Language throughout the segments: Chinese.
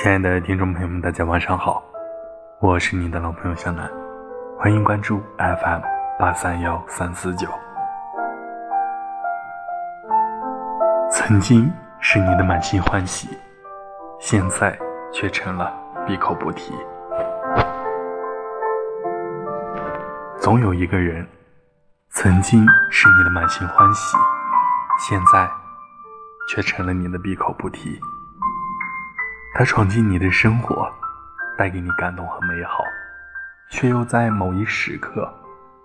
亲爱的听众朋友们，大家晚上好，我是你的老朋友小南，欢迎关注 FM 八三幺三四九。曾经是你的满心欢喜，现在却成了闭口不提。总有一个人，曾经是你的满心欢喜，现在却成了你的闭口不提。他闯进你的生活，带给你感动和美好，却又在某一时刻，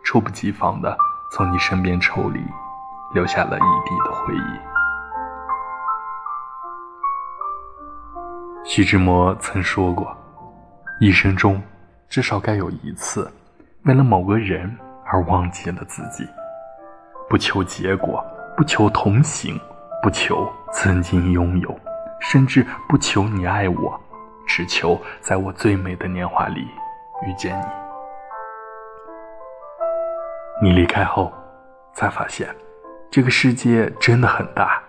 猝不及防的从你身边抽离，留下了一地的回忆。徐志摩曾说过，一生中至少该有一次，为了某个人而忘记了自己，不求结果，不求同行，不求曾经拥有。甚至不求你爱我，只求在我最美的年华里遇见你。你离开后，才发现这个世界真的很大，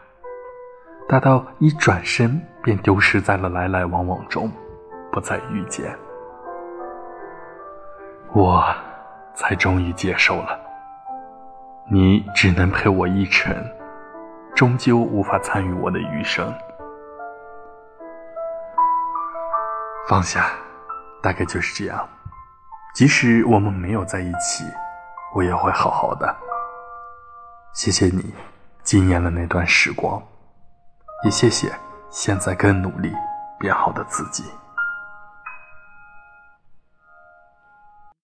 大到一转身便丢失在了来来往往中，不再遇见。我才终于接受了，你只能陪我一程，终究无法参与我的余生。放下，大概就是这样。即使我们没有在一起，我也会好好的。谢谢你纪念了那段时光，也谢谢现在更努力变好的自己。